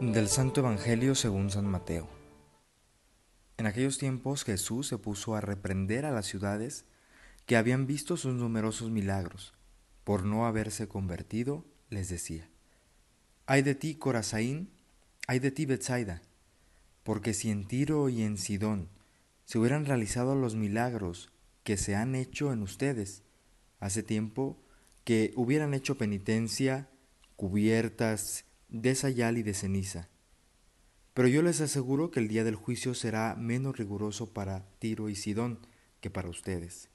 Del Santo Evangelio según San Mateo. En aquellos tiempos Jesús se puso a reprender a las ciudades que habían visto sus numerosos milagros. Por no haberse convertido, les decía, Ay de ti, Corazaín, ay de ti, Betsaida, porque si en Tiro y en Sidón se hubieran realizado los milagros que se han hecho en ustedes, hace tiempo que hubieran hecho penitencia, cubiertas, de sayal y de ceniza. Pero yo les aseguro que el día del juicio será menos riguroso para Tiro y Sidón que para ustedes.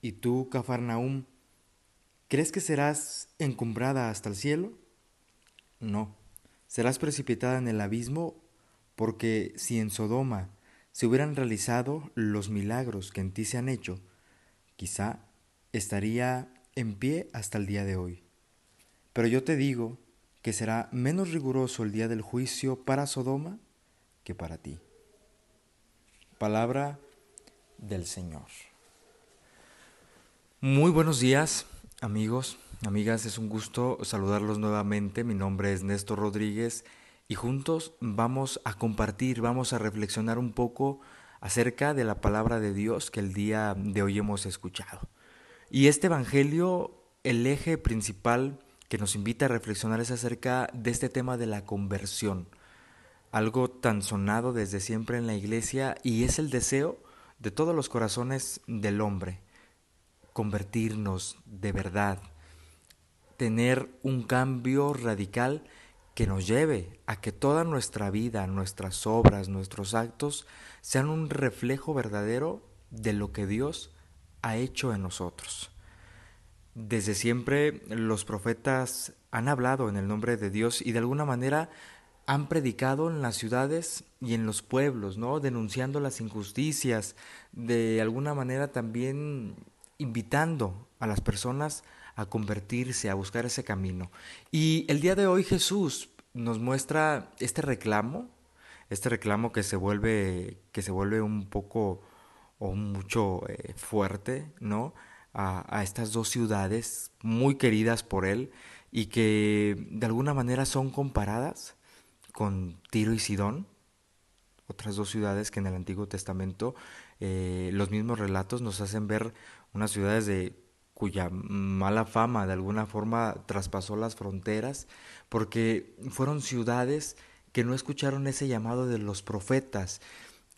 ¿Y tú, Cafarnaum, crees que serás encumbrada hasta el cielo? No, serás precipitada en el abismo porque si en Sodoma se hubieran realizado los milagros que en ti se han hecho, quizá estaría en pie hasta el día de hoy. Pero yo te digo que será menos riguroso el día del juicio para Sodoma que para ti. Palabra del Señor. Muy buenos días, amigos, amigas, es un gusto saludarlos nuevamente. Mi nombre es Néstor Rodríguez y juntos vamos a compartir, vamos a reflexionar un poco acerca de la palabra de Dios que el día de hoy hemos escuchado. Y este Evangelio, el eje principal que nos invita a reflexionar acerca de este tema de la conversión, algo tan sonado desde siempre en la iglesia y es el deseo de todos los corazones del hombre, convertirnos de verdad, tener un cambio radical que nos lleve a que toda nuestra vida, nuestras obras, nuestros actos sean un reflejo verdadero de lo que Dios ha hecho en nosotros. Desde siempre los profetas han hablado en el nombre de Dios y de alguna manera han predicado en las ciudades y en los pueblos, ¿no? Denunciando las injusticias, de alguna manera también invitando a las personas a convertirse, a buscar ese camino. Y el día de hoy Jesús nos muestra este reclamo, este reclamo que se vuelve, que se vuelve un poco o mucho eh, fuerte, ¿no? A, estas dos ciudades muy queridas por él y que de alguna manera son comparadas con Tiro y Sidón, otras dos ciudades que en el Antiguo Testamento eh, los mismos relatos nos hacen ver unas ciudades de cuya mala fama de alguna forma traspasó las fronteras, porque fueron ciudades que no escucharon ese llamado de los profetas.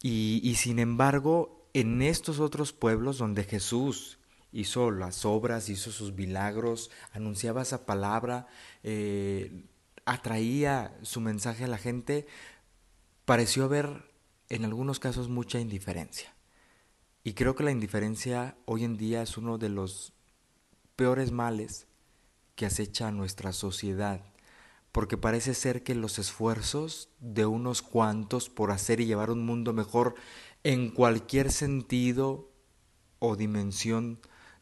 Y, y sin embargo, en estos otros pueblos donde Jesús hizo las obras, hizo sus milagros, anunciaba esa palabra, eh, atraía su mensaje a la gente, pareció haber en algunos casos mucha indiferencia. Y creo que la indiferencia hoy en día es uno de los peores males que acecha a nuestra sociedad, porque parece ser que los esfuerzos de unos cuantos por hacer y llevar un mundo mejor en cualquier sentido o dimensión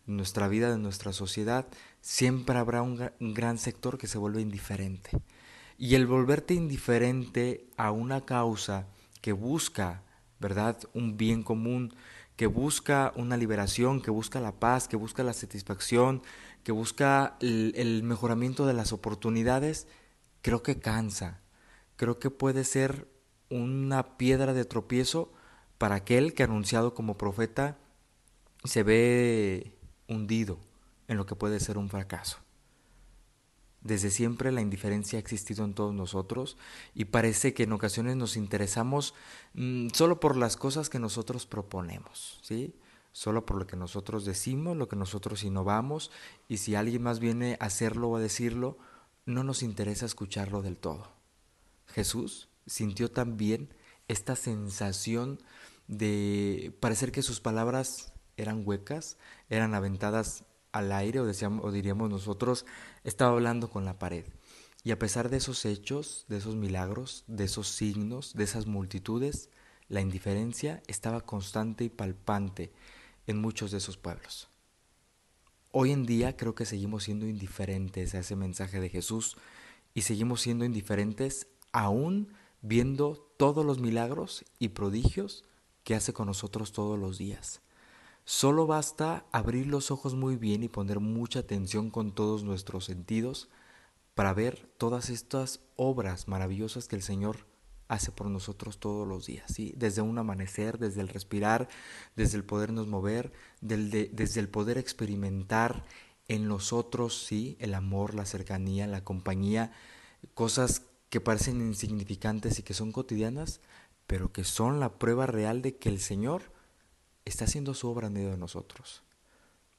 nuestra vida, de nuestra sociedad, siempre habrá un, gran sector que se vuelve indiferente. Y el volverte indiferente a una causa que busca, ¿verdad?, un bien común, que busca una liberación, que busca la paz, que busca la satisfacción, que busca el, el mejoramiento de las oportunidades, creo que cansa. Creo que puede ser una piedra de tropiezo para aquel que anunciado como profeta se ve hundido en lo que puede ser un fracaso. Desde siempre la indiferencia ha existido en todos nosotros y parece que en ocasiones nos interesamos mm, solo por las cosas que nosotros proponemos, ¿sí? Solo por lo que nosotros decimos, lo que nosotros innovamos y si alguien más viene a hacerlo o a decirlo, no nos interesa escucharlo del todo. Jesús sintió también esta sensación de parecer que sus palabras eran huecas, eran aventadas al aire o, decíamos, o diríamos nosotros, estaba hablando con la pared. Y a pesar de esos hechos, de esos milagros, de esos signos, de esas multitudes, la indiferencia estaba constante y palpante en muchos de esos pueblos. Hoy en día creo que seguimos siendo indiferentes a ese mensaje de Jesús y seguimos siendo indiferentes aún viendo todos los milagros y prodigios que hace con nosotros todos los días. Solo basta abrir los ojos muy bien y poner mucha atención con todos nuestros sentidos para ver todas estas obras maravillosas que el Señor hace por nosotros todos los días, ¿sí? Desde un amanecer, desde el respirar, desde el podernos mover, desde el poder experimentar en nosotros, ¿sí? El amor, la cercanía, la compañía, cosas que parecen insignificantes y que son cotidianas, pero que son la prueba real de que el Señor está haciendo su obra en medio de nosotros.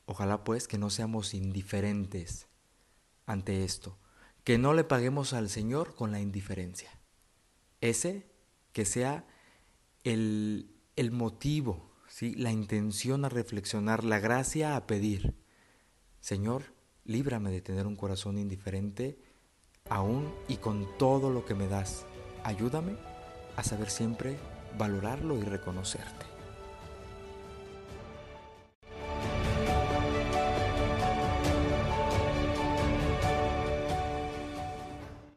Ojalá pues que no seamos indiferentes ante esto, que no le paguemos al Señor con la indiferencia. Ese que sea el, el motivo, ¿sí? la intención a reflexionar, la gracia a pedir. Señor, líbrame de tener un corazón indiferente aún y con todo lo que me das. Ayúdame a saber siempre valorarlo y reconocerte.